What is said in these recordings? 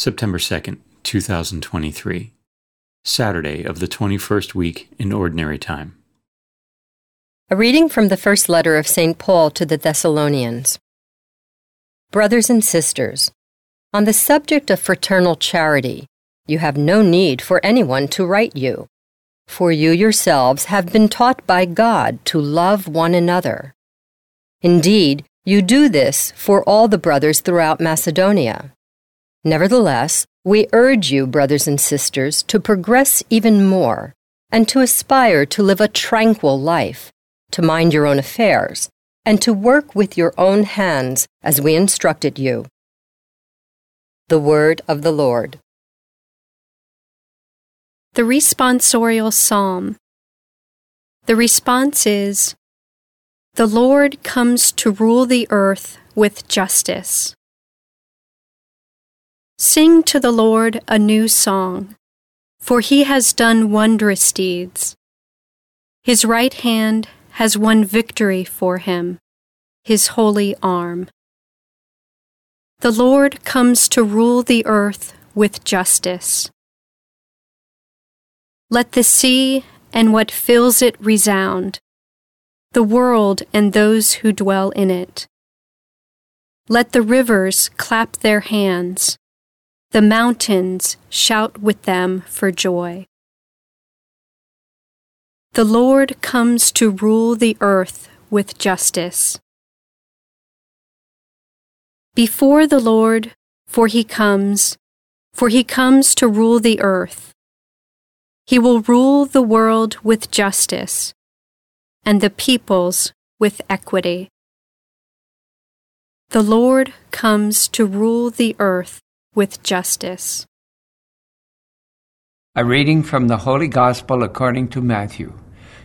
September 2nd, 2023, Saturday of the 21st week in Ordinary Time. A reading from the first letter of St. Paul to the Thessalonians. Brothers and sisters, on the subject of fraternal charity, you have no need for anyone to write you, for you yourselves have been taught by God to love one another. Indeed, you do this for all the brothers throughout Macedonia. Nevertheless, we urge you, brothers and sisters, to progress even more and to aspire to live a tranquil life, to mind your own affairs, and to work with your own hands as we instructed you. The Word of the Lord. The Responsorial Psalm. The response is The Lord comes to rule the earth with justice. Sing to the Lord a new song, for he has done wondrous deeds. His right hand has won victory for him, his holy arm. The Lord comes to rule the earth with justice. Let the sea and what fills it resound, the world and those who dwell in it. Let the rivers clap their hands the mountains shout with them for joy. The Lord comes to rule the earth with justice. Before the Lord, for he comes, for he comes to rule the earth. He will rule the world with justice, and the peoples with equity. The Lord comes to rule the earth with justice. A reading from the Holy Gospel according to Matthew.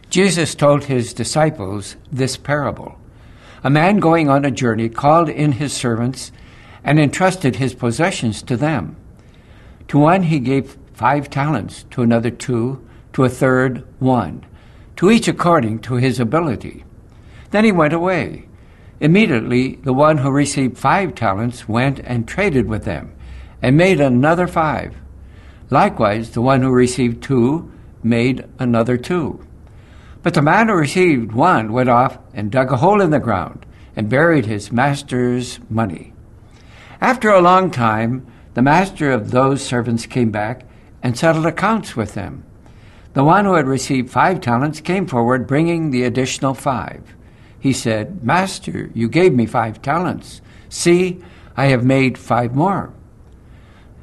Jesus told his disciples this parable. A man going on a journey called in his servants and entrusted his possessions to them. To one he gave five talents, to another two, to a third one, to each according to his ability. Then he went away. Immediately, the one who received five talents went and traded with them and made another five. Likewise, the one who received two made another two. But the man who received one went off and dug a hole in the ground and buried his master's money. After a long time, the master of those servants came back and settled accounts with them. The one who had received five talents came forward, bringing the additional five. He said, Master, you gave me five talents. See, I have made five more.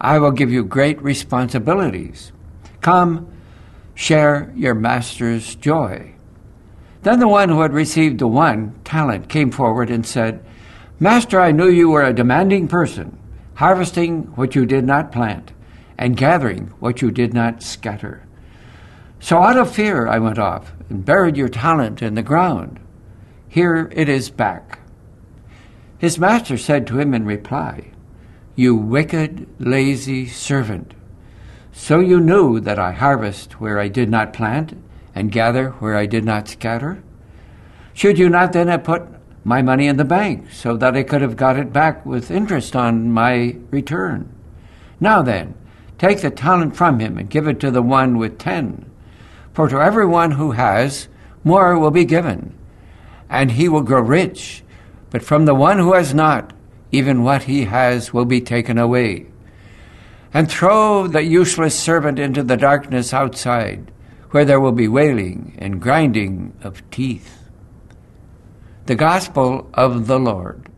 I will give you great responsibilities. Come, share your master's joy. Then the one who had received the one talent came forward and said, Master, I knew you were a demanding person, harvesting what you did not plant, and gathering what you did not scatter. So out of fear I went off and buried your talent in the ground. Here it is back. His master said to him in reply, you wicked, lazy servant. So you knew that I harvest where I did not plant, and gather where I did not scatter? Should you not then have put my money in the bank, so that I could have got it back with interest on my return? Now then, take the talent from him and give it to the one with ten. For to everyone who has, more will be given, and he will grow rich. But from the one who has not, even what he has will be taken away. And throw the useless servant into the darkness outside, where there will be wailing and grinding of teeth. The Gospel of the Lord.